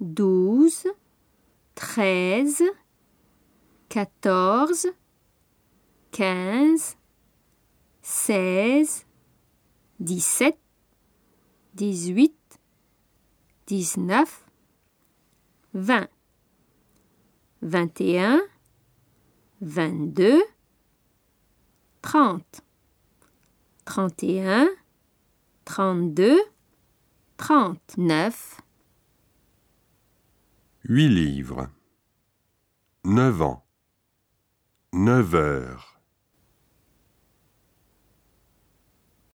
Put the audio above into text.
douze, treize, quatorze, quinze, seize, dix-sept, dix-huit, dix-neuf, vingt, vingt et un, vingt-deux, trente, trente et un, trente-deux, trente-neuf, Huit livres. Neuf ans. Neuf heures.